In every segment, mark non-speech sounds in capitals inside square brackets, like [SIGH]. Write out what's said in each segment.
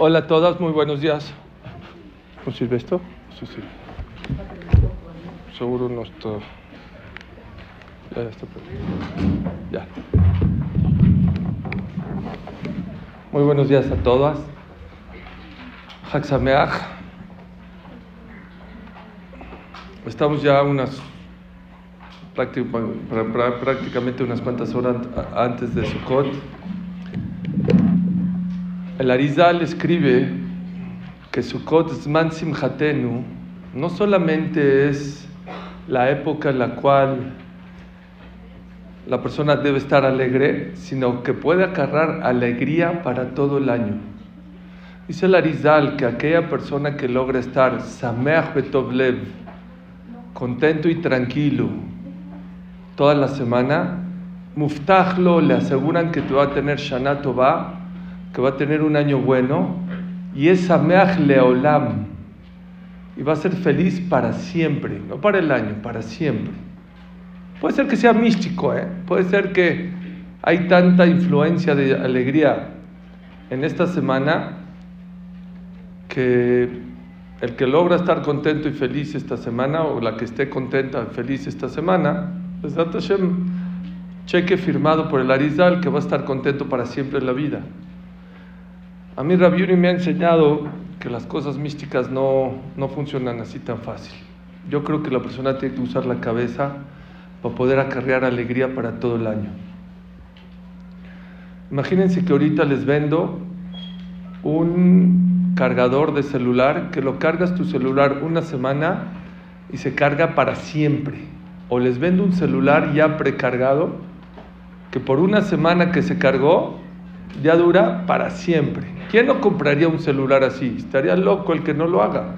Hola a todas, muy buenos días. ¿No sirve esto? Sí, sí. Seguro no está. Ya, ya está. Ya. Muy buenos días a todas. Haxameach. Estamos ya unas prácticamente unas cuantas horas antes de Sukkot. El Arizal escribe que Sukkot Zman Simchatenu no solamente es la época en la cual la persona debe estar alegre, sino que puede acarrar alegría para todo el año. Dice el Arizal que aquella persona que logra estar Sameach Betovlev, contento y tranquilo, toda la semana, Muftahlo le aseguran que te va a tener Shana Tova, que va a tener un año bueno, y es Sameach Leolam, y va a ser feliz para siempre, no para el año, para siempre. Puede ser que sea místico, ¿eh? puede ser que hay tanta influencia de alegría en esta semana que el que logra estar contento y feliz esta semana, o la que esté contenta y feliz esta semana, pues Hashem, cheque firmado por el Arizal que va a estar contento para siempre en la vida. A mí Rabiuri me ha enseñado que las cosas místicas no, no funcionan así tan fácil. Yo creo que la persona tiene que usar la cabeza para poder acarrear alegría para todo el año. Imagínense que ahorita les vendo un cargador de celular que lo cargas tu celular una semana y se carga para siempre o les vendo un celular ya precargado que por una semana que se cargó ya dura para siempre. ¿Quién no compraría un celular así? Estaría loco el que no lo haga.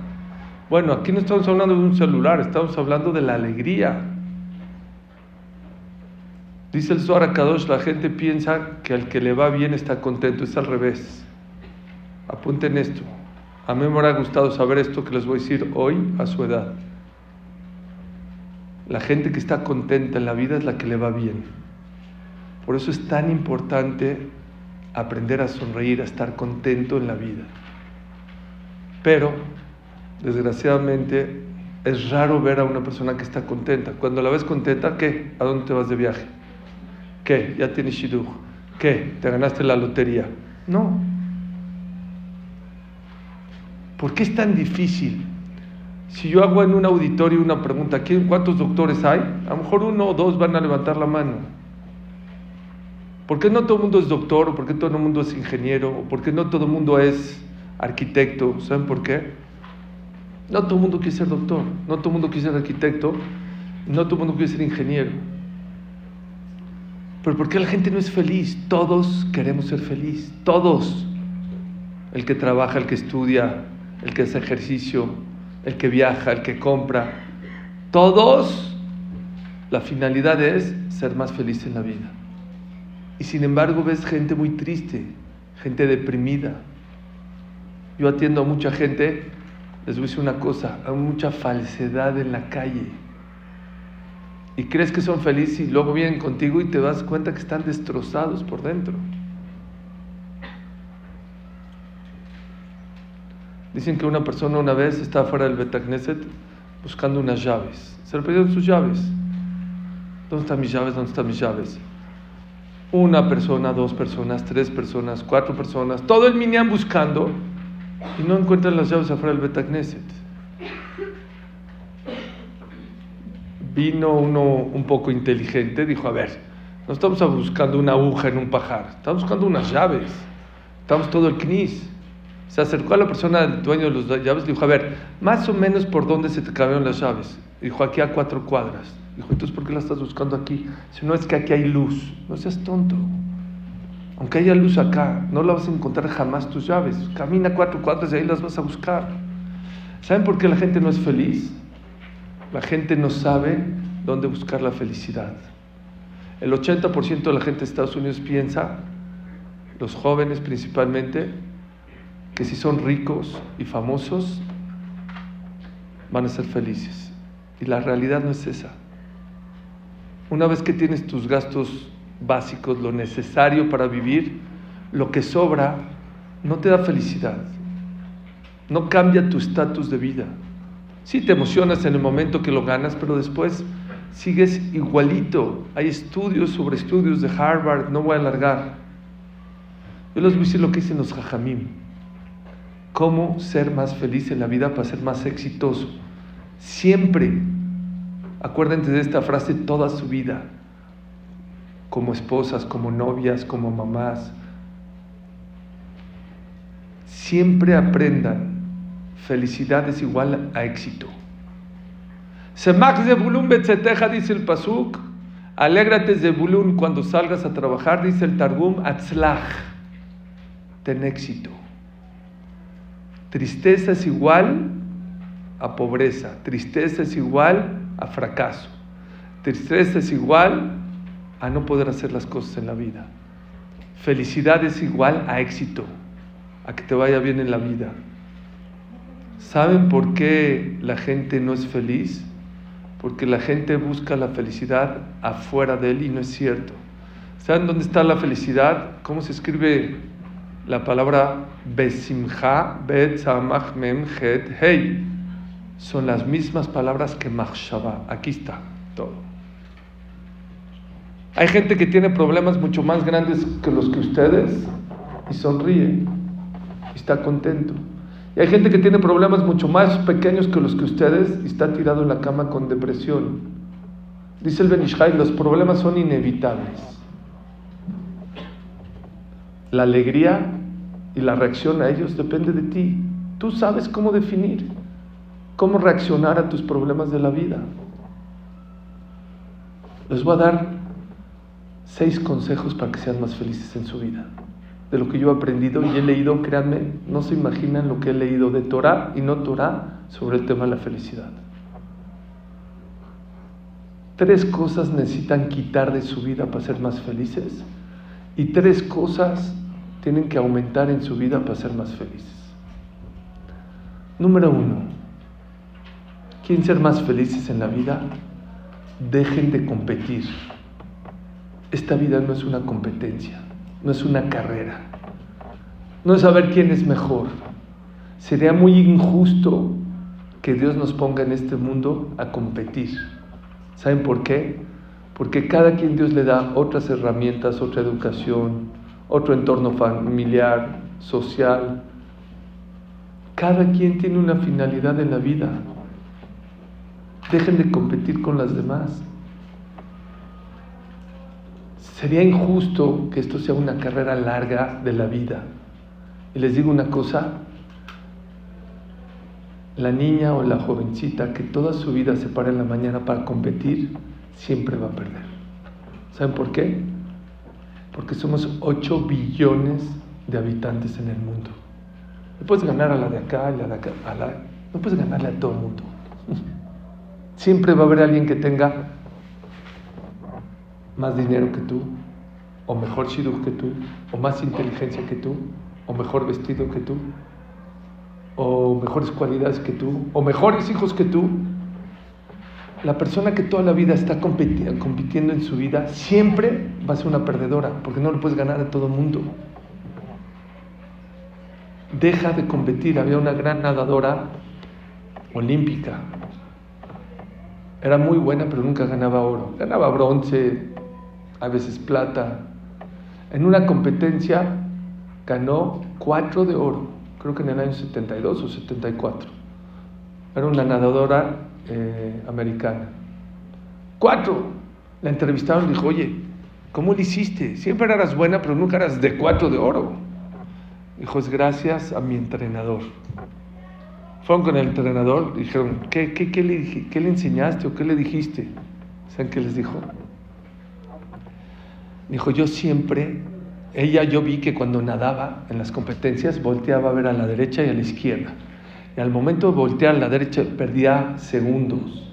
Bueno, aquí no estamos hablando de un celular, estamos hablando de la alegría. Dice el Zohar Kadosh, la gente piensa que al que le va bien está contento, es al revés. Apunten esto. A mí me ha gustado saber esto que les voy a decir hoy a su edad. La gente que está contenta en la vida es la que le va bien. Por eso es tan importante aprender a sonreír, a estar contento en la vida. Pero, desgraciadamente, es raro ver a una persona que está contenta. Cuando la ves contenta, ¿qué? ¿A dónde te vas de viaje? ¿Qué? ¿Ya tienes shidduch? ¿Qué? ¿Te ganaste la lotería? No. ¿Por qué es tan difícil si yo hago en un auditorio una pregunta, ¿cuántos doctores hay? A lo mejor uno o dos van a levantar la mano. ¿Por qué no todo el mundo es doctor? ¿O por qué todo el mundo es ingeniero? ¿O por qué no todo el mundo es arquitecto? ¿Saben por qué? No todo el mundo quiere ser doctor, no todo el mundo quiere ser arquitecto, no todo el mundo quiere ser ingeniero. Pero ¿por qué la gente no es feliz? Todos queremos ser feliz, todos. El que trabaja, el que estudia, el que hace ejercicio, el que viaja, el que compra, todos, la finalidad es ser más feliz en la vida. Y sin embargo ves gente muy triste, gente deprimida. Yo atiendo a mucha gente, les voy a decir una cosa, hay mucha falsedad en la calle. Y crees que son felices y luego vienen contigo y te das cuenta que están destrozados por dentro. Dicen que una persona una vez estaba fuera del Betagneset buscando unas llaves. Se le pidieron sus llaves. ¿Dónde están mis llaves? ¿Dónde están mis llaves? Una persona, dos personas, tres personas, cuatro personas, todo el minyan buscando y no encuentran las llaves afuera del Betagneset. Vino uno un poco inteligente, dijo, a ver, no estamos buscando una aguja en un pajar, estamos buscando unas llaves, estamos todo el knis. Se acercó a la persona, el dueño de las llaves, y dijo, a ver, más o menos por dónde se te las llaves. Dijo, aquí a cuatro cuadras. Dijo, entonces, ¿por qué las estás buscando aquí? Si no es que aquí hay luz. No seas tonto. Aunque haya luz acá, no la vas a encontrar jamás tus llaves. Camina cuatro cuadras y ahí las vas a buscar. ¿Saben por qué la gente no es feliz? La gente no sabe dónde buscar la felicidad. El 80% de la gente de Estados Unidos piensa, los jóvenes principalmente, que si son ricos y famosos, van a ser felices. Y la realidad no es esa. Una vez que tienes tus gastos básicos, lo necesario para vivir, lo que sobra no te da felicidad. No cambia tu estatus de vida. Sí te emocionas en el momento que lo ganas, pero después sigues igualito. Hay estudios sobre estudios de Harvard, no voy a alargar. Yo les voy a decir lo que dicen los jajamim. Cómo ser más feliz en la vida para ser más exitoso. Siempre, acuérdense de esta frase toda su vida, como esposas, como novias, como mamás. Siempre aprendan, felicidad es igual a éxito. Semach Zebulun Betzeteja, dice el Pasuk. Alégrate Zebulun cuando salgas a trabajar, dice el Targum, Atzlach. Ten éxito. Tristeza es igual a pobreza. Tristeza es igual a fracaso. Tristeza es igual a no poder hacer las cosas en la vida. Felicidad es igual a éxito, a que te vaya bien en la vida. ¿Saben por qué la gente no es feliz? porque la gente busca la felicidad afuera de él y no es cierto. ¿Saben dónde está la felicidad? ¿Cómo se escribe la palabra besimcha, bet, mem, het, hey? Son las mismas palabras que machshava. Aquí está todo. Hay gente que tiene problemas mucho más grandes que los que ustedes y sonríe y está contento. Y hay gente que tiene problemas mucho más pequeños que los que ustedes y está tirado en la cama con depresión. Dice el Benishai, los problemas son inevitables. La alegría y la reacción a ellos depende de ti. Tú sabes cómo definir, cómo reaccionar a tus problemas de la vida. Les voy a dar seis consejos para que sean más felices en su vida de lo que yo he aprendido y he leído, créanme, no se imaginan lo que he leído de Torah y no Torah sobre el tema de la felicidad. Tres cosas necesitan quitar de su vida para ser más felices y tres cosas tienen que aumentar en su vida para ser más felices. Número uno, ¿quieren ser más felices en la vida? Dejen de competir. Esta vida no es una competencia no es una carrera, no es saber quién es mejor. Sería muy injusto que Dios nos ponga en este mundo a competir. ¿Saben por qué? Porque cada quien Dios le da otras herramientas, otra educación, otro entorno familiar, social. Cada quien tiene una finalidad en la vida. Dejen de competir con las demás. Sería injusto que esto sea una carrera larga de la vida. Y les digo una cosa, la niña o la jovencita que toda su vida se para en la mañana para competir, siempre va a perder. ¿Saben por qué? Porque somos 8 billones de habitantes en el mundo. No puedes ganar a la de acá, y la de acá, a la, no puedes ganarle a todo el mundo. [LAUGHS] Siempre va a haber alguien que tenga más dinero que tú, o mejor shidduch que tú, o más inteligencia que tú, o mejor vestido que tú, o mejores cualidades que tú, o mejores hijos que tú. La persona que toda la vida está compitiendo en su vida siempre va a ser una perdedora, porque no le puedes ganar a todo el mundo. Deja de competir. Había una gran nadadora olímpica. Era muy buena, pero nunca ganaba oro. Ganaba bronce, a veces plata. En una competencia ganó cuatro de oro, creo que en el año 72 o 74. Era una nadadora eh, americana. Cuatro. La entrevistaron y dijo, oye, ¿cómo lo hiciste? Siempre eras buena, pero nunca eras de cuatro de oro. Dijo, es gracias a mi entrenador. Fueron con el entrenador dijeron, ¿qué, qué, qué, le, ¿qué le enseñaste o qué le dijiste? ¿Saben qué les dijo? Dijo, yo siempre, ella yo vi que cuando nadaba en las competencias volteaba a ver a la derecha y a la izquierda. Y al momento de voltear a la derecha perdía segundos.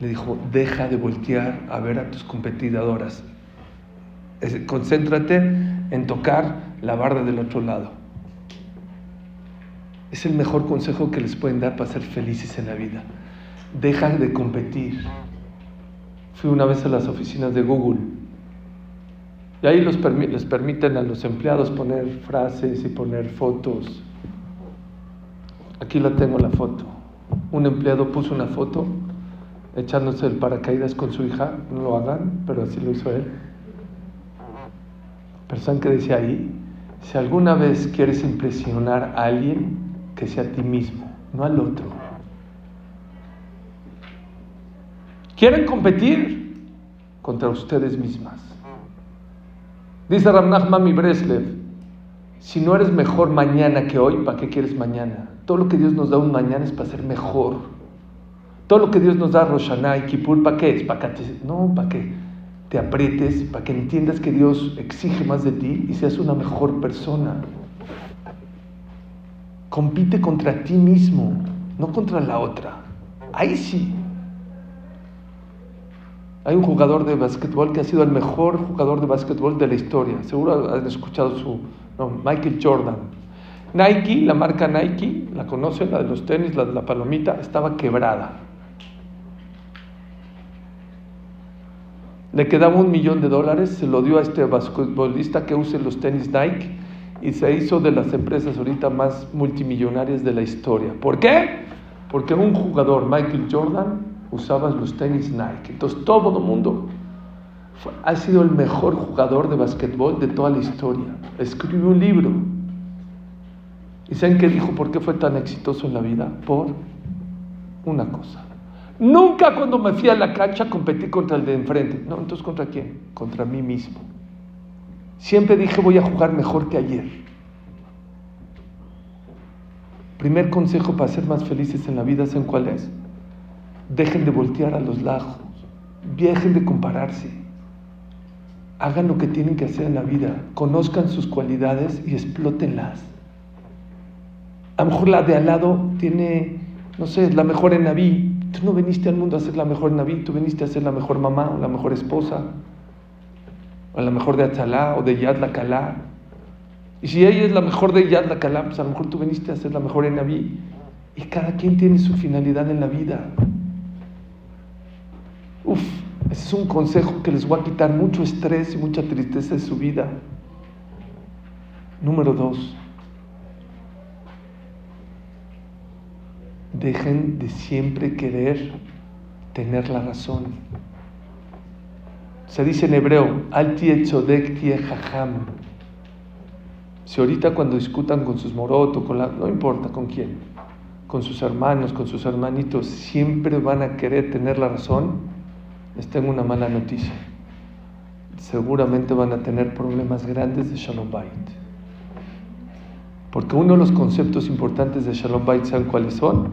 Le dijo, deja de voltear a ver a tus competidoras. Concéntrate en tocar la barra del otro lado. Es el mejor consejo que les pueden dar para ser felices en la vida. Deja de competir. Fui una vez a las oficinas de Google Y ahí les permiten a los empleados poner frases y poner fotos. Aquí la tengo la foto. Un empleado puso una foto echándose el paracaídas con su hija. No lo hagan, pero así lo hizo él. Pero ¿saben qué decía ahí? Si alguna vez quieres impresionar a alguien, que sea a ti mismo, no al otro. ¿Quieren competir? Contra ustedes mismas. Dice Ramnach Mami Breslev, si no eres mejor mañana que hoy, ¿para qué quieres mañana? Todo lo que Dios nos da un mañana es para ser mejor. Todo lo que Dios nos da Roshaná y Kippur, ¿para qué? Para que no, para que te aprietes, para que entiendas que Dios exige más de ti y seas una mejor persona. Compite contra ti mismo, no contra la otra. Ahí sí. Hay un jugador de básquetbol que ha sido el mejor jugador de básquetbol de la historia. Seguro han escuchado su nombre, Michael Jordan. Nike, la marca Nike, la conocen, la de los tenis, la de la palomita, estaba quebrada. Le quedaba un millón de dólares, se lo dio a este basquetbolista que use los tenis Nike y se hizo de las empresas ahorita más multimillonarias de la historia. ¿Por qué? Porque un jugador, Michael Jordan, usaba los tenis Nike. Entonces todo el mundo ha sido el mejor jugador de basquetbol de toda la historia. Escribió un libro. ¿Y saben qué dijo? ¿Por qué fue tan exitoso en la vida? Por una cosa. Nunca cuando me fui a la cancha competí contra el de enfrente. No, entonces ¿contra quién? Contra mí mismo. Siempre dije voy a jugar mejor que ayer. Primer consejo para ser más felices en la vida, ¿saben cuál es? Dejen de voltear a los lados. Dejen de compararse. Hagan lo que tienen que hacer en la vida. Conozcan sus cualidades y explótenlas. A lo mejor la de al lado tiene, no sé, es la mejor en Naví. Tú no viniste al mundo a ser la mejor en Naví, tú viniste a ser la mejor mamá, o la mejor esposa, o la mejor de Atzalá o de Yad la Kalá. Y si ella es la mejor de Yad la Kalá, pues a lo mejor tú viniste a ser la mejor en Naví. Y cada quien tiene su finalidad en la vida. Uf, ese es un consejo que les va a quitar mucho estrés y mucha tristeza de su vida. Número dos, dejen de siempre querer tener la razón. Se dice en hebreo, al tzodek tie jajam. Si ahorita cuando discutan con sus morotos, con la, no importa con quién, con sus hermanos, con sus hermanitos, siempre van a querer tener la razón, les tengo una mala noticia. Seguramente van a tener problemas grandes de Shalom Bait. Porque uno de los conceptos importantes de Shalom Bait, ¿saben cuáles son?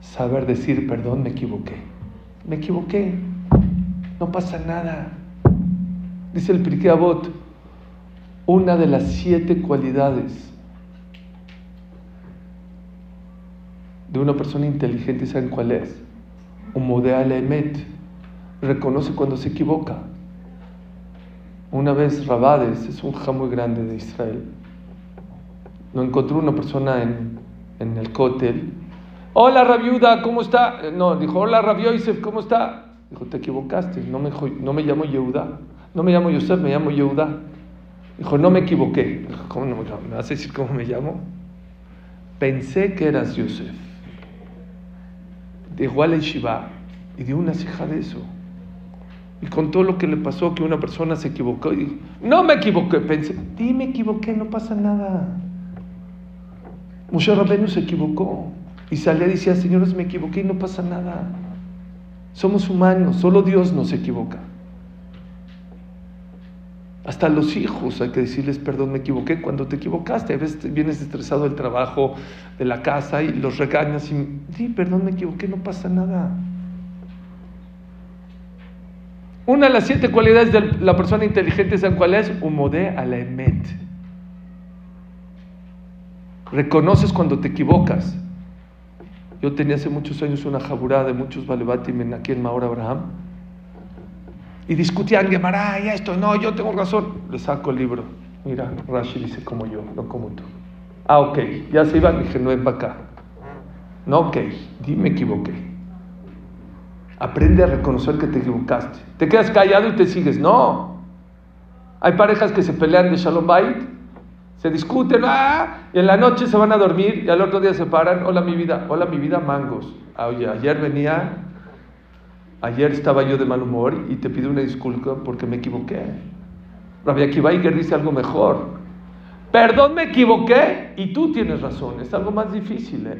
Saber decir, perdón, me equivoqué. Me equivoqué. No pasa nada. Dice el Pirkei Avot, una de las siete cualidades de una persona inteligente, ¿saben cuál es? al emet reconoce cuando se equivoca. Una vez Rabades, es un ja muy grande de Israel, no encontró una persona en, en el cótel. Hola Rabiuda, ¿cómo está? No, dijo, hola Rabi Yosef, ¿cómo está? Dijo, te equivocaste, no me, no me llamo Yehuda, no me llamo Yosef, me llamo Yehuda. Dijo, no me equivoqué. Dijo, ¿cómo no me llamo? ¿Me vas a decir cómo me llamo? Pensé que eras Yosef. Dijo al Shiva y dio una ceja de eso. Y con todo lo que le pasó, que una persona se equivocó y dijo, no me equivoqué, pensé, sí me equivoqué, no pasa nada. Moshe Rabenu se equivocó y salía y decía, señores, me equivoqué y no pasa nada. Somos humanos, solo Dios nos equivoca. Hasta los hijos hay que decirles, perdón, me equivoqué cuando te equivocaste. A veces vienes estresado del trabajo, de la casa y los regañas y, sí, perdón, me equivoqué, no pasa nada. Una de las siete cualidades de la persona inteligente, ¿saben cuál es? Umode emet. Reconoces cuando te equivocas. Yo tenía hace muchos años una jaburá de muchos balebatim aquí en Maor Abraham. Y discutían, Gemara, y esto, no, yo tengo razón. Le saco el libro. Mira, Rashi dice como yo, no como tú. Ah, ok, ya se iban, dije, no es acá. No, ok, dime equivoqué. Aprende a reconocer que te equivocaste. Te quedas callado y te sigues. No. Hay parejas que se pelean de Shalom Bait, se discuten, ¡ah! y en la noche se van a dormir y al otro día se paran, hola mi vida, hola mi vida, mangos. Ah, oye, ayer venía, ayer estaba yo de mal humor y te pido una disculpa porque me equivoqué. Rabbi Akiva dice algo mejor. Perdón, me equivoqué y tú tienes razón. Es algo más difícil. ¿eh?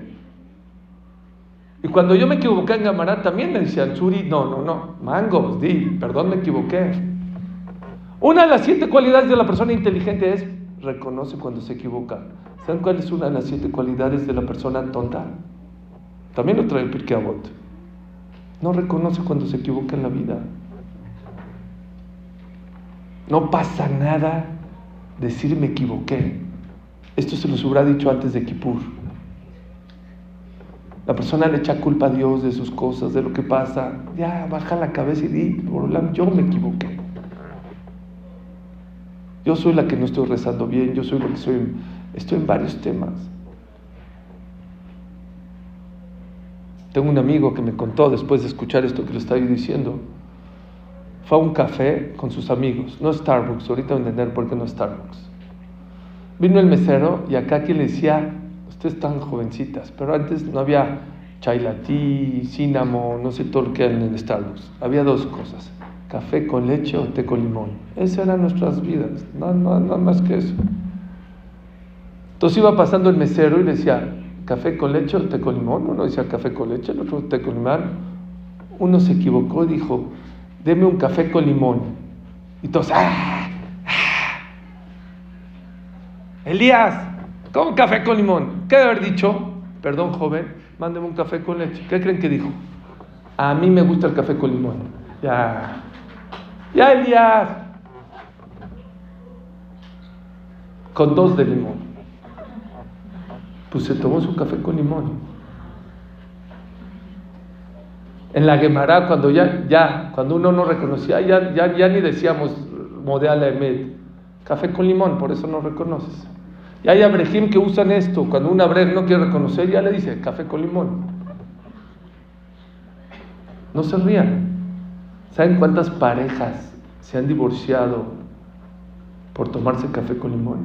Y cuando yo me equivoqué en Gamará también me decían, Suri, no, no, no, mangos, di, perdón, me equivoqué. Una de las siete cualidades de la persona inteligente es reconoce cuando se equivoca. ¿Saben cuál es una de las siete cualidades de la persona tonta? También lo trae Pirkei No reconoce cuando se equivoca en la vida. No pasa nada decir me equivoqué. Esto se los hubiera dicho antes de Kippur. La persona le echa culpa a Dios de sus cosas, de lo que pasa. Ya, baja la cabeza y di, yo me equivoqué. Yo soy la que no estoy rezando bien, yo soy lo que soy. Estoy en varios temas. Tengo un amigo que me contó después de escuchar esto que le estaba diciendo fue a un café con sus amigos, no Starbucks, ahorita voy a entender por qué no Starbucks. Vino el mesero y acá quien le decía, ustedes están jovencitas, pero antes no había chai latte, cinnamon, no sé todo lo que hay en Starbucks. Había dos cosas, café con leche o té con limón. Esas eran nuestras vidas, nada más que eso. Entonces iba pasando el mesero y le decía, café con leche o té con limón. Uno decía café con leche, el otro té con limón. Uno se equivocó y dijo, deme un café con limón. Y todos, ¡ah! ¡ah! Elías, ¿cómo café con limón? ¿Qué debe haber dicho? Perdón, joven, mándeme un café con leche. ¿Qué creen que dijo? A mí me gusta el café con limón. Ya, ya, Elías. Con dos de limón. Pues se tomó su café con limón. En la Gemara, cuando ya, ya, cuando uno no reconocía, ya, ya, ya ni decíamos model emet, café con limón, por eso no reconoces. Y hay abrejim que usan esto, cuando un abrej no quiere reconocer, ya le dice café con limón. No se rían. ¿Saben cuántas parejas se han divorciado por tomarse café con limón?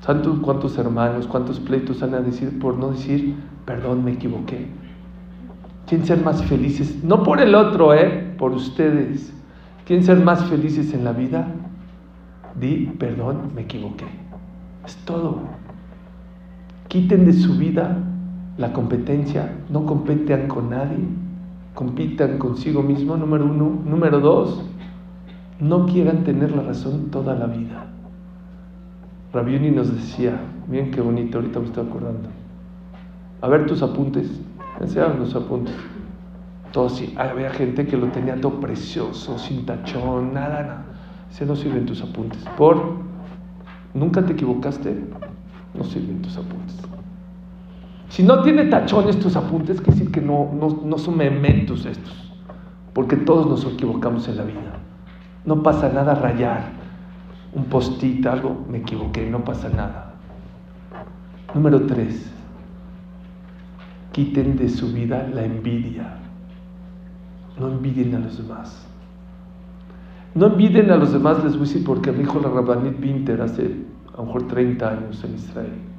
¿Saben cuántos hermanos, cuántos pleitos han a decir por no decir, perdón, me equivoqué? ¿Quieren ser más felices? No por el otro, ¿eh? Por ustedes. ¿Quieren ser más felices en la vida? Di, perdón, me equivoqué. Es todo. Quiten de su vida la competencia. No competan con nadie. Compitan consigo mismo, número uno. Número dos, no quieran tener la razón toda la vida. Rabiuni nos decía, miren qué bonito, ahorita me estoy acordando. A ver tus apuntes. Enseñaron los apuntes. Todos sí. Había gente que lo tenía todo precioso, sin tachón, nada, nada. Ese no sirven tus apuntes. Por nunca te equivocaste, no sirven tus apuntes. Si no tiene tachones tus apuntes, quiere decir que no, no, son mementos estos. Porque todos nos equivocamos en la vida. No pasa nada rayar un postito, algo, me equivoqué, no pasa nada. Número tres, quiten de su vida la envidia. No envidien a los demás. No envidien a los demás, les voy a decir porque dijo la Rabbanit Winter hace a lo mejor 30 años en Israel.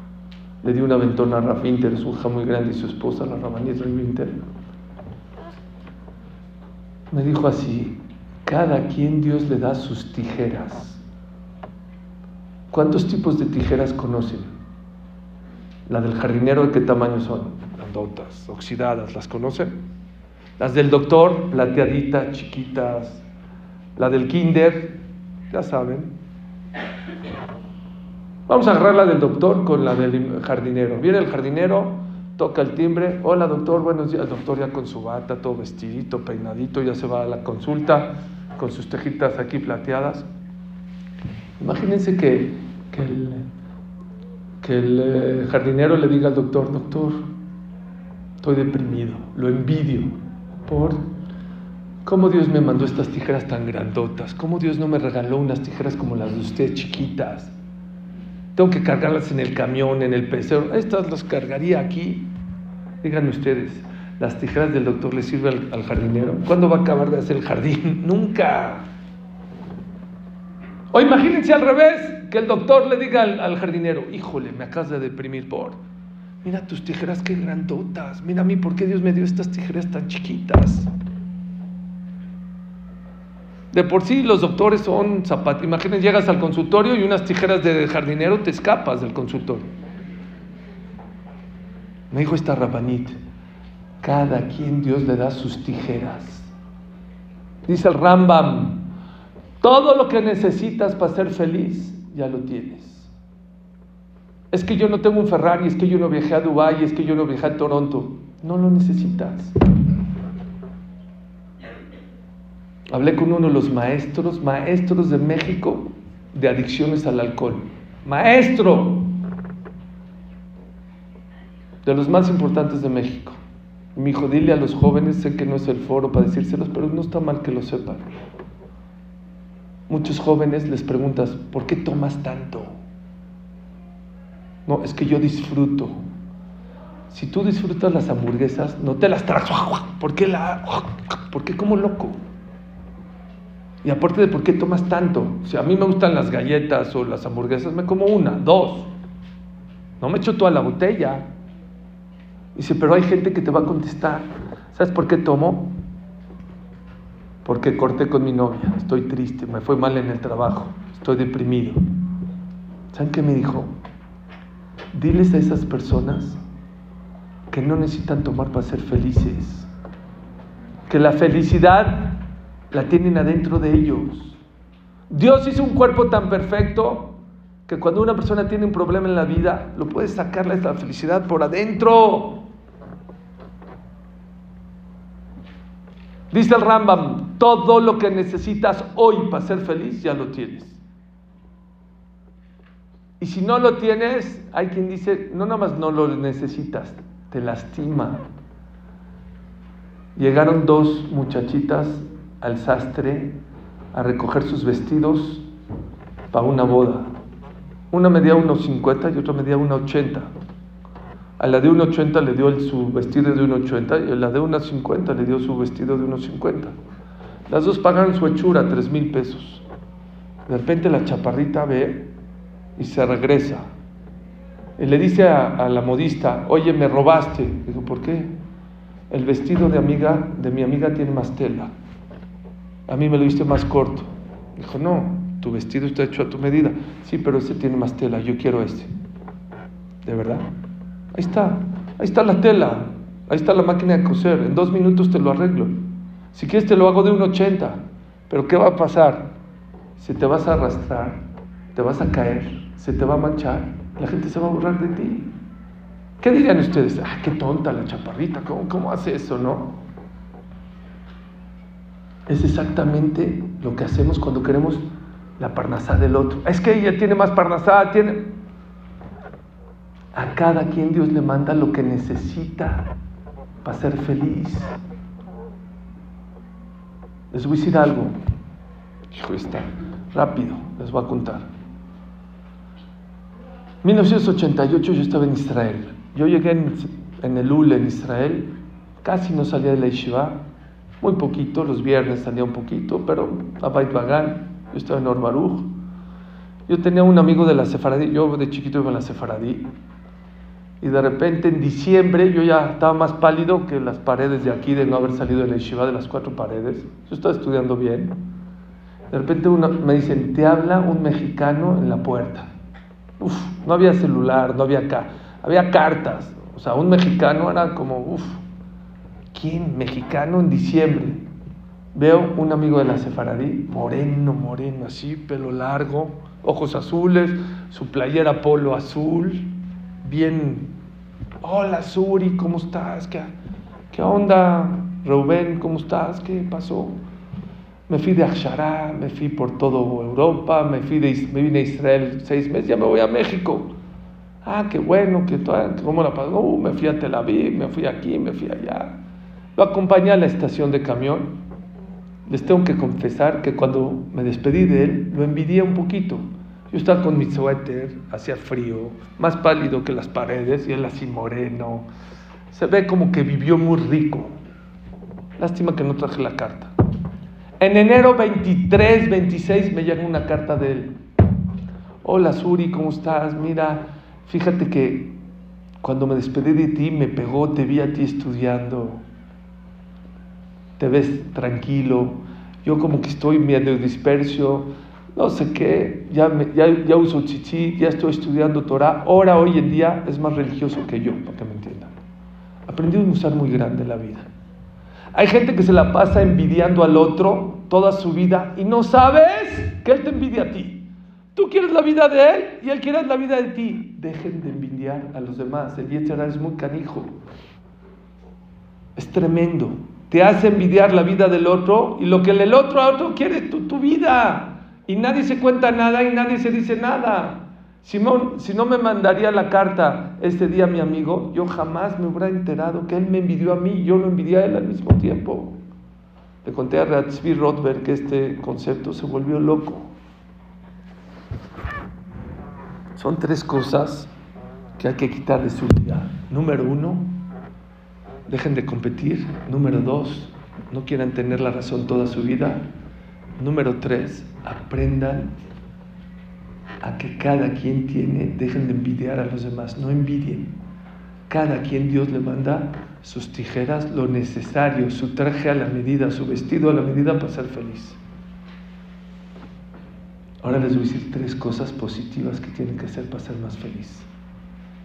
Le dio una ventona a Rab Winter, es un hija muy grande, y su esposa, la Rabbanit Winter. Me dijo así: cada quien Dios le da sus tijeras. ¿Cuántos tipos de tijeras conocen? La del jardinero, ¿de qué tamaño son? Grandotas, oxidadas, ¿las conocen? Las del doctor, plateaditas, chiquitas. La del kinder, ya saben. Vamos a agarrar la del doctor con la del jardinero. Viene el jardinero, toca el timbre. Hola doctor, buenos días. El doctor ya con su bata, todo vestidito, peinadito, ya se va a la consulta con sus tejitas aquí plateadas. Imagínense que, el, que el eh, jardinero le diga al doctor, doctor, estoy deprimido, lo envidio por cómo Dios me mandó estas tijeras tan grandotas, cómo Dios no me regaló unas tijeras como las de usted, chiquitas. Tengo que cargarlas en el camión, en el pecero. Estas las cargaría aquí. Díganme ustedes, ¿las tijeras del doctor le sirven al, al jardinero? ¿Cuándo va a acabar de hacer el jardín? [LAUGHS] Nunca. O imagínense al revés, que el doctor le diga al, jardinero, híjole, me acabas de deprimir por... Mira tus tijeras qué grandotas, mira a mí, ¿por qué Dios me dio estas tijeras tan chiquitas? De por sí los doctores son zapatos. Imagínense, llegas al consultorio y unas tijeras de jardinero te escapas del consultorio. Me dijo esta rabanit, cada quien Dios le da sus tijeras. Dice el Rambam, todo lo que necesitas para ser feliz, ya lo tienes. Es que yo no tengo un Ferrari, es que yo no viajé a Dubái, es que yo no viajé a Toronto. No lo necesitas. Hablé con uno de los maestros, maestros de México de adicciones al alcohol. Maestro de los más importantes de México. Mi hijo, dile a los jóvenes, sé que no es el foro para decírselos, pero no está mal que lo sepan. Muchos jóvenes les preguntas, ¿por qué tomas tanto? No, es que yo disfruto. Si tú disfrutas las hamburguesas, no te las traes. [LAUGHS] ¿Por qué la.? [LAUGHS] ¿Por qué como loco? Y aparte de por qué tomas tanto. Si a mí me gustan las galletas o las hamburguesas, me como una, dos. No me echo toda la botella. Dice, pero hay gente que te va a contestar. ¿Sabes por qué tomo? Porque corté con mi novia. Estoy triste, me fue mal en el trabajo. Estoy deprimido. ¿Saben qué me dijo? Diles a esas personas que no necesitan tomar para ser felices. Que la felicidad la tienen adentro de ellos. Dios hizo un cuerpo tan perfecto que cuando una persona tiene un problema en la vida, lo puede sacarle esta felicidad por adentro. Dice el Rambam, todo lo que necesitas hoy para ser feliz ya lo tienes. Y si no lo tienes, hay quien dice, no nada más no lo necesitas, te lastima. Llegaron dos muchachitas al sastre a recoger sus vestidos para una boda. Una medía 1,50 y otra medía 1,80. A la de 1,80 le dio su vestido de 1,80 y a la de 1,50 le dio su vestido de 1,50. Las dos pagaron su hechura, 3 mil pesos. De repente la chaparrita ve y se regresa. Y le dice a, la modista, oye, me robaste. Digo, ¿por qué? El vestido de, amiga, de mi amiga tiene más tela a mí me lo diste más corto. Dijo, no, tu vestido está hecho a tu medida. Sí, pero este tiene más tela, yo quiero este. ¿De verdad? Ahí está, ahí está la tela, ahí está la máquina de coser, en dos minutos te lo arreglo. Si quieres te lo hago de un 80, pero ¿qué va a pasar? Si te vas a arrastrar, te vas a caer, se te va a manchar, la gente se va a burlar de ti. ¿Qué dirían ustedes? Ah, qué tonta la chaparrita, ¿cómo, cómo hace eso, no? Es exactamente lo que hacemos cuando queremos la parnasá del otro. Es que ella tiene más parnasá, tiene... A cada quien Dios le manda lo que necesita para ser feliz. Les voy a decir algo. Hijo, rápido, les voy a contar. 1988 yo estaba en Israel. Yo llegué en, en el UL en Israel, casi no salía de la yeshiva, muy poquito, los viernes salía un poquito, pero a Bait Bagan, yo estaba en Orbaruj. Yo tenía un amigo de la Sefaradí, yo de chiquito iba a la Sefaradí, y de repente en diciembre yo ya estaba más pálido que las paredes de aquí, de no haber salido de la yeshiva de las cuatro paredes. Yo estaba estudiando bien. De repente me dicen, te habla un mexicano en la puerta. Uf, no había celular, no había acá, había cartas. O sea, un mexicano era como, uff, ¿Quién? Mexicano en diciembre. Veo un amigo de la Sefaradí, moreno, moreno, así, pelo largo, ojos azules, su playera polo azul, bien. Hola, Suri, ¿cómo estás? ¿Qué, qué onda? Rubén, ¿cómo estás? ¿Qué pasó? Me fui de Akshara, me fui por toda Europa, me, fui de, me vine a Israel seis meses, ya me voy a México. Ah, qué bueno, que ¿cómo la pasó? Uh, me fui a Tel Aviv, me fui aquí, me fui allá. Lo acompañé a la estación de camión. Les tengo que confesar que cuando me despedí de él, lo envidié un poquito. Yo estaba con mi suéter, hacía frío, más pálido que las paredes, y él así moreno. Se ve como que vivió muy rico. Lástima que no traje la carta. En enero 23, 26 me llega una carta de él. Hola Suri, ¿cómo estás? Mira, fíjate que cuando me despedí de ti me pegó, te vi a ti estudiando. Te ves tranquilo. Yo como que estoy medio disperso, no sé qué, ya, ya, ya uso chichi, ya estoy estudiando Torah. Ahora, hoy en día, es más religioso que yo, para que me entiendan. Aprendí un usar muy grande la vida. Hay gente que se la pasa envidiando al otro toda su vida y no sabes que él te envidia a ti. Tú quieres la vida de él y él quiere la vida de ti. Dejen de envidiar a los demás. El Yetzirah es muy canijo. Es tremendo. Te hace envidiar la vida del otro y lo que el otro a otro quiere tu, tu vida. Y nadie se cuenta nada y nadie se dice nada. Simón, si no me mandaría la carta este día mi amigo, yo jamás me hubiera enterado que él me envidió a mí y yo lo envidié a él al mismo tiempo. Le conté a Ratzvi Rothberg que este concepto se volvió loco. Son tres cosas que hay que quitar de su vida. Número uno, dejen de competir. Número dos, no quieran tener la razón toda su vida. Número tres, aprendan a que cada quien tiene, dejen de envidiar a los demás, no envidien. Cada quien Dios le manda sus tijeras, lo necesario, su traje a la medida, su vestido a la medida para ser feliz. Ahora les voy a decir tres cosas positivas que tienen que hacer para ser más feliz.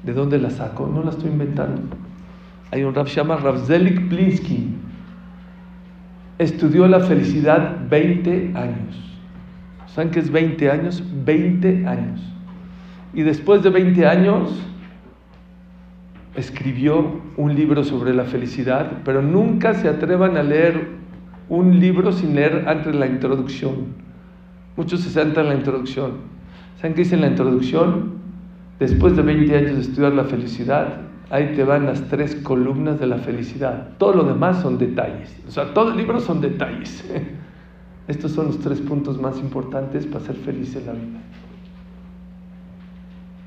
¿De dónde las saco? No las estoy inventando. Hay un Rav llama Ravzelik Plinsky. Estudió la felicidad 20 años. ¿Saben qué es 20 años? 20 años. Y después de 20 años escribió un libro sobre la felicidad, pero nunca se atrevan a leer un libro sin leer antes la introducción. Muchos se saltan en la introducción. ¿Saben qué dice en la introducción? Después de 20 años de estudiar la felicidad, ahí te van las tres columnas de la felicidad. Todo lo demás son detalles. O sea, todo el libro son detalles. [LAUGHS] Estos son los tres puntos más importantes para ser feliz en la vida.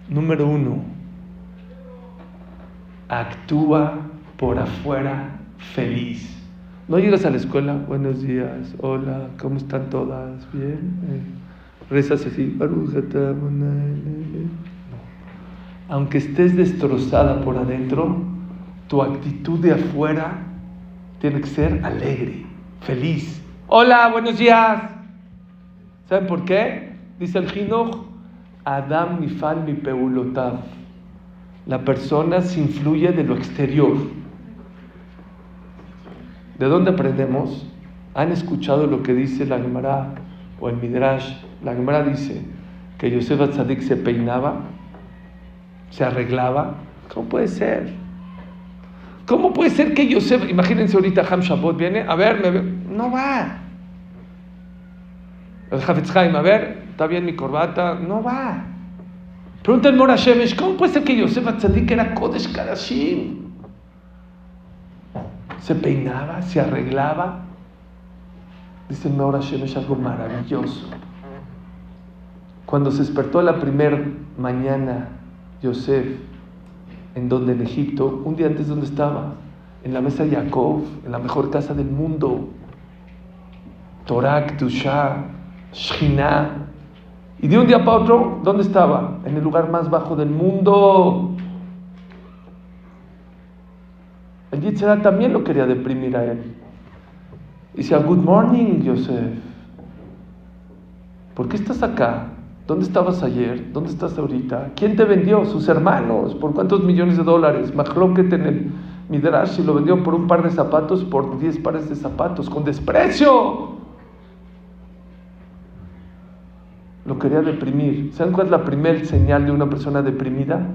Número uno, actúa por afuera feliz. No llegas a la escuela, buenos días, hola, ¿cómo están todas? ¿Bien? Eh, rezas así, aunque estés destrozada por adentro, tu actitud de afuera tiene que ser alegre, feliz. Hola, buenos días. ¿Saben por qué? Dice el Hinoch, Adam mi fan mi peulotav. La persona se influye de lo exterior. ¿De dónde aprendemos? ¿Han escuchado lo que dice la Gemara o el Midrash? La Gemara dice que Yosef Atzadik se peinaba, se arreglaba. ¿Cómo puede ser? ¿Cómo puede ser que Yosef, imagínense ahorita Ham Shabbat viene, a ver, no va. El Hafetz a ver, está bien mi corbata, no va. Pregunta el Mora Shemesh, ¿cómo puede ser que Yosef Atzadik era Kodesh Kadashim? se peinaba, se arreglaba. Dice Nora es algo maravilloso. Cuando se despertó la primera mañana, Yosef, en donde en Egipto, un día antes, ¿dónde estaba? En la mesa de Jacob, en la mejor casa del mundo. Torak, Tusha, Shina. Y de un día para otro, ¿dónde estaba? En el lugar más bajo del mundo. El Yitzhak también lo quería deprimir a él. Y decía, Good morning, Joseph. ¿Por qué estás acá? ¿Dónde estabas ayer? ¿Dónde estás ahorita? ¿Quién te vendió? Sus hermanos. ¿Por cuántos millones de dólares? Mahloket en el Midrash y lo vendió por un par de zapatos, por diez pares de zapatos, con desprecio. Lo quería deprimir. ¿Saben cuál es la primera señal de una persona deprimida?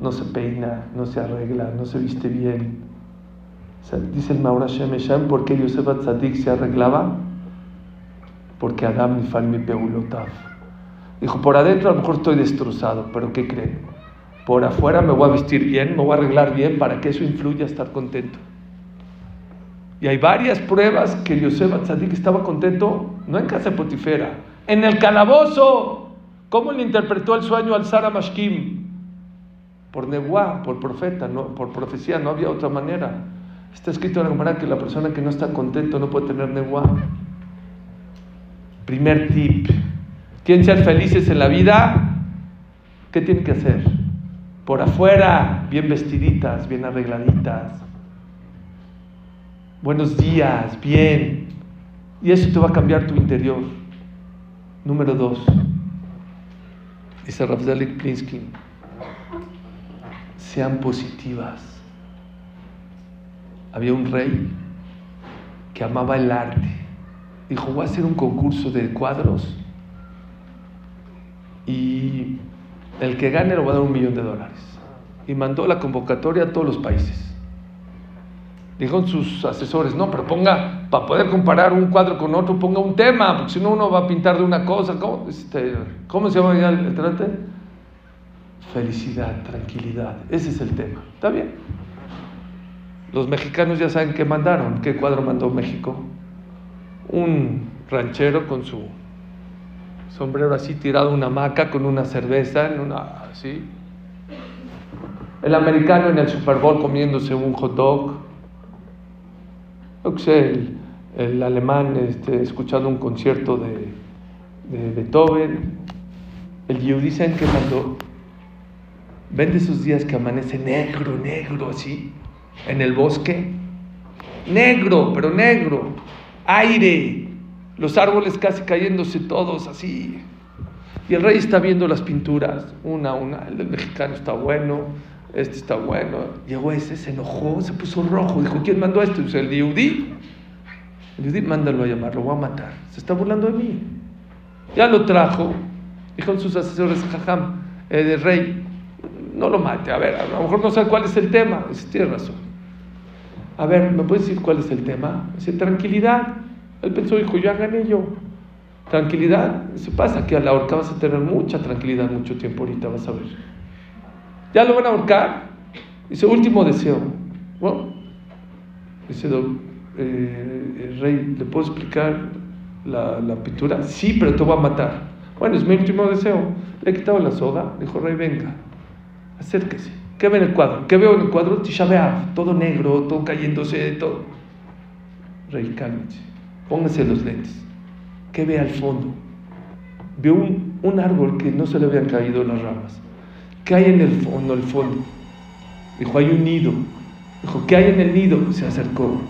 No se peina, no se arregla, no se viste bien, dice el Maura ¿por qué Yosef Atzadik se arreglaba? Porque Adam Nifal mi peulotav. Dijo, por adentro a lo mejor estoy destrozado, pero ¿qué creen? Por afuera me voy a vestir bien, me voy a arreglar bien para que eso influya a estar contento. Y hay varias pruebas que Yosef Atzadik estaba contento, no en casa Potifera, en el calabozo. ¿Cómo le interpretó el sueño al Sara Mashkim? Por Nebuá, por profeta, no, por profecía, no había otra manera. Está escrito en la Gemara que la persona que no está contento no puede tener neguá. Primer tip. ¿Quieren ser felices en la vida? ¿Qué tienen que hacer? Por afuera, bien vestiditas, bien arregladitas. Buenos días, bien. Y eso te va a cambiar tu interior. Número dos. Dice Ravzalik Plinsky. Sean positivas. Había un rey que amaba el arte. Dijo, voy a hacer un concurso de cuadros y el que gane le va a dar un millón de dólares. Y mandó la convocatoria a todos los países. Dijeron sus asesores, no, pero ponga, para poder comparar un cuadro con otro, ponga un tema, porque si no uno va a pintar de una cosa. ¿Cómo, este, ¿cómo se llama ya el, trate? Felicidad, tranquilidad. Ese es el tema. ¿Está bien? Los mexicanos ya saben qué mandaron. ¿Qué cuadro mandó México? Un ranchero con su sombrero así tirado una hamaca con una cerveza en una así. El americano en el Super Bowl comiéndose un hot dog. Yo sé, el, alemán este, escuchando un concierto de, de Beethoven. El judío dicen que mandó. Ven de esos días que amanece negro, negro así, en el bosque. Negro, pero negro. Aire, los árboles casi cayéndose todos así. Y el rey está viendo las pinturas, una a una, el mexicano está bueno, este está bueno. Llegó ese, se enojó, se puso rojo, dijo, ¿quién mandó esto? Dice, el Yudí. El Yudí, mándalo a llamar, lo voy a matar. Se está burlando de mí. Ya lo trajo, dijo sus asesores, jajam, eh, rey, no lo mate, a ver, a lo mejor no sabe cuál es el tema. Dice, tiene razón. A ver, ¿me puedes decir cuál es el tema? Dice, tranquilidad. Él pensó, dijo, ya gané yo. Tranquilidad. Se pasa que a la horca vas a tener mucha tranquilidad mucho tiempo ahorita, vas a ver. Ya lo van a ahorcar. Dice, último deseo. Bueno, dice, eh, rey, ¿le puedo explicar la, la, pintura? Sí, pero te voy a matar. Bueno, es mi último deseo. Le he quitado la soga. Dijo, rey, venga, acérquese. ¿Qué ve en el cuadro? ¿Qué veo en el cuadro? Tisha todo negro, todo cayéndose, todo. Rey, cálmese póngase los lentes. ¿Qué ve al fondo? Vio un, un, árbol que no se le habían caído las ramas. ¿Qué hay en el fondo? El fondo. Dijo, hay un nido. Dijo, ¿qué hay en el nido? Se acercó.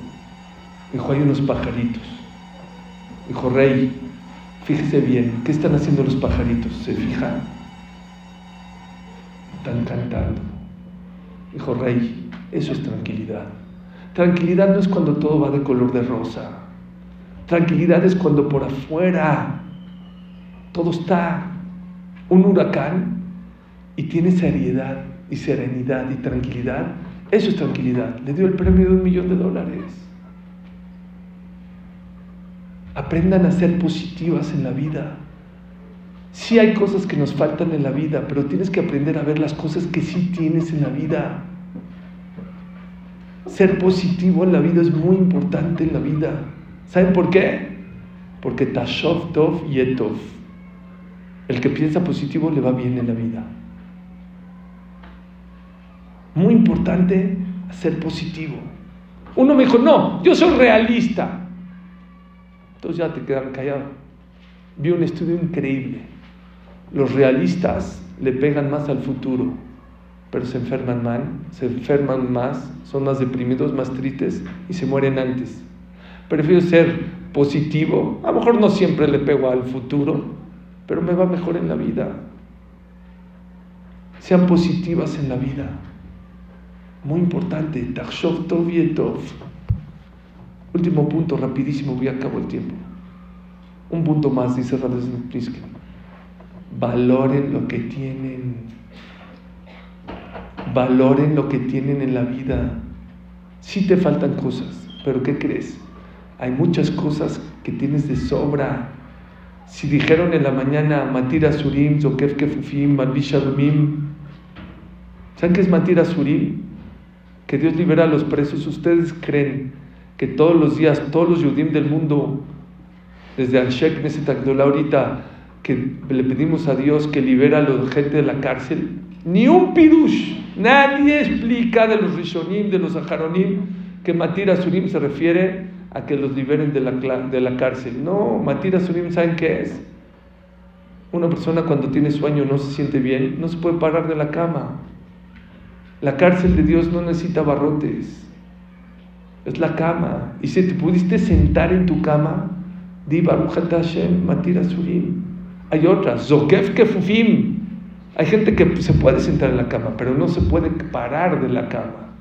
Dijo, hay unos pajaritos. Dijo, rey, fíjese bien, ¿qué están haciendo los pajaritos? ¿Se fijan? Están cantando. Dijo, rey, eso es tranquilidad. Tranquilidad no es cuando todo va de color de rosa. Tranquilidad es cuando por afuera todo está un huracán y tiene seriedad y serenidad y tranquilidad. Eso es tranquilidad. Le dio el premio de un millón de dólares. Aprendan a ser positivas en la vida. Sí hay cosas que nos faltan en la vida, pero tienes que aprender a ver las cosas que sí tienes en la vida. Ser positivo en la vida es muy importante en la vida. ¿Saben por qué? Porque Tashov Tov Yetov. El que piensa positivo le va bien en la vida. Muy importante ser positivo. Uno me dijo, no, yo soy realista. Entonces ya te quedan callado. Vi un estudio increíble. Los realistas le pegan más al futuro, pero se enferman más, se enferman más, son más deprimidos, más tristes y se mueren antes. Prefiero ser positivo. A lo mejor no siempre le pego al futuro, pero me va mejor en la vida. Sean positivas en la vida. Muy importante. Último punto, rapidísimo, voy a cabo el tiempo. Un punto más, dice Radez Valoren lo que tienen. Valoren lo que tienen en la vida. Sí te faltan cosas, pero ¿qué crees? Hay muchas cosas que tienes de sobra. Si dijeron en la mañana Matira Surim, Zokef Kefufim, Malvisha Dumim, ¿saben qué es Matira Surim? Que Dios libera a los presos. ¿Ustedes creen que todos los días, todos los Yudim del mundo, desde Anshek Nesetakdola ahorita, que le pedimos a Dios que libera a la gente de la cárcel? Ni un pirush, nadie explica de los Rishonim, de los Aharonim, que Matira Surim se refiere a que los liberen de la, de la cárcel. No, Matira Surim, ¿saben qué es? Una persona cuando tiene sueño no se siente bien, no se puede parar de la cama. La cárcel de Dios no necesita barrotes, es la cama. Y si te pudiste sentar en tu cama, di Baruch Hashem, Matira Surim. Hay otras, Zokef Kefufim. Hay gente que se puede sentar en la cama, pero no se puede parar de la cama.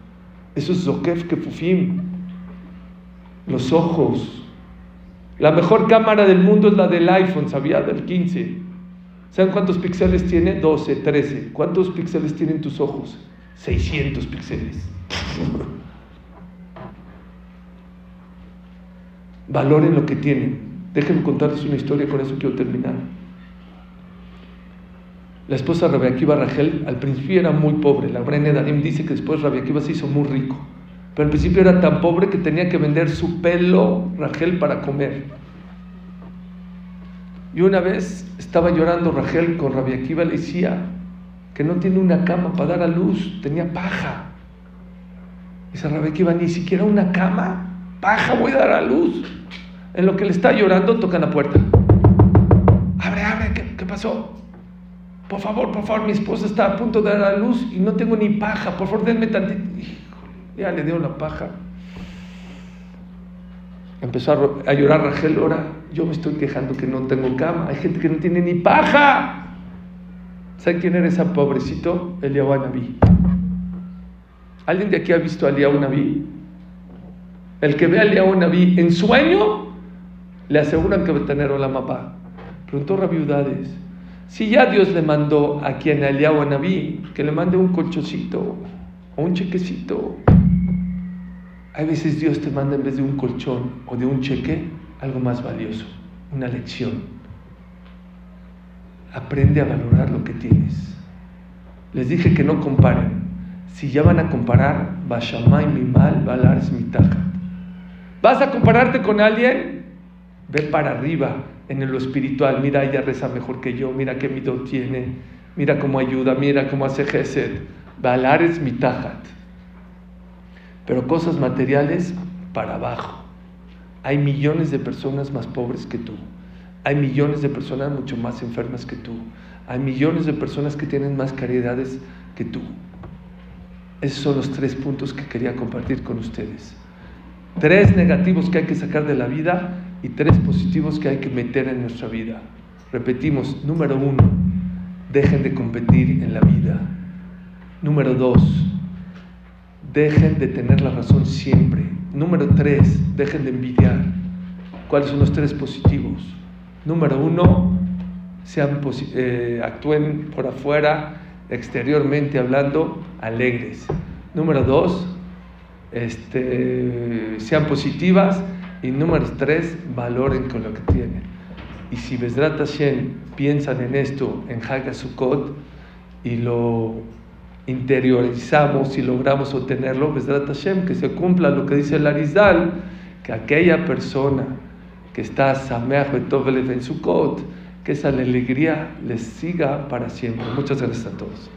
Eso es Zokef Kefufim. Los ojos. La mejor cámara del mundo es la del iPhone, ¿sabía? Del 15. ¿Saben cuántos píxeles tiene? 12, 13. ¿Cuántos píxeles tienen tus ojos? 600 píxeles. Valoren lo que tienen. Déjenme contarles una historia, con eso quiero terminar. La esposa de Rabbi Akiva Rachel al principio era muy pobre. La Brene Darim dice que después Rabbi Akiva se hizo muy rico. Pero al principio era tan pobre que tenía que vender su pelo Rachel para comer. Y una vez estaba llorando Rachel con Rabbi Akiva, le decía que no tiene una cama para dar a luz, tenía paja. Dice Rabbi Akiva, ni siquiera una cama, paja voy a dar a luz. En lo que le está llorando, tocan la puerta. Abre, abre, ¿qué, qué pasó? Por favor, por favor, mi esposa está a punto de dar a luz y no tengo ni paja. Por favor, denme tantito. Ya le dio la paja. Empezó a, llorar Rachel. Ahora yo me estoy quejando que no tengo cama. Hay gente que no tiene ni paja. ¿Sabe quién era ese pobrecito? Eliyahu Naví. ¿Alguien de aquí ha visto a Eliyahu Naví? El que ve a Eliyahu Naví en sueño, le aseguran que va a tener la mapa. Preguntó Rabiudades. Si ya Dios le mandó a quien Eliyahu Naví que le mande un colchoncito o un chequecito. Hay veces Dios te manda en vez de un colchón o de un cheque algo más valioso, una lección. Aprende a valorar lo que tienes. Les dije que no comparen. Si ya van a comparar, Bashamay mi mal, Balars mi ¿Vas a compararte con alguien? Ve para arriba, en lo espiritual, mira, ella reza mejor que yo, mira qué mido tiene, mira cómo ayuda, mira cómo hace gesed. Balar es mitajat. Pero cosas materiales para abajo. Hay millones de personas más pobres que tú. Hay millones de personas mucho más enfermas que tú. Hay millones de personas que tienen más caridades que tú. Esos son los tres puntos que quería compartir con ustedes. Tres negativos que hay que sacar de la vida y tres positivos que hay que meter en nuestra vida. Repetimos, número uno, dejen de competir en la vida. Número dos, dejen de tener la razón siempre. Número tres, dejen de envidiar. ¿Cuáles son los tres positivos? Número uno, sean eh, actúen por afuera, exteriormente hablando, alegres. Número dos, este, sean positivas y número tres, valoren con lo que tienen. Y si Besrat Hashem piensan en esto, en Hagasukot, y lo interiorizamos y logramos obtenerlo, Besrat Hashem, que se cumpla lo que dice el Arizal, que aquella persona que está Sameach Betovelev en Sukkot, que esa alegría les siga para siempre. Muchas gracias a todos.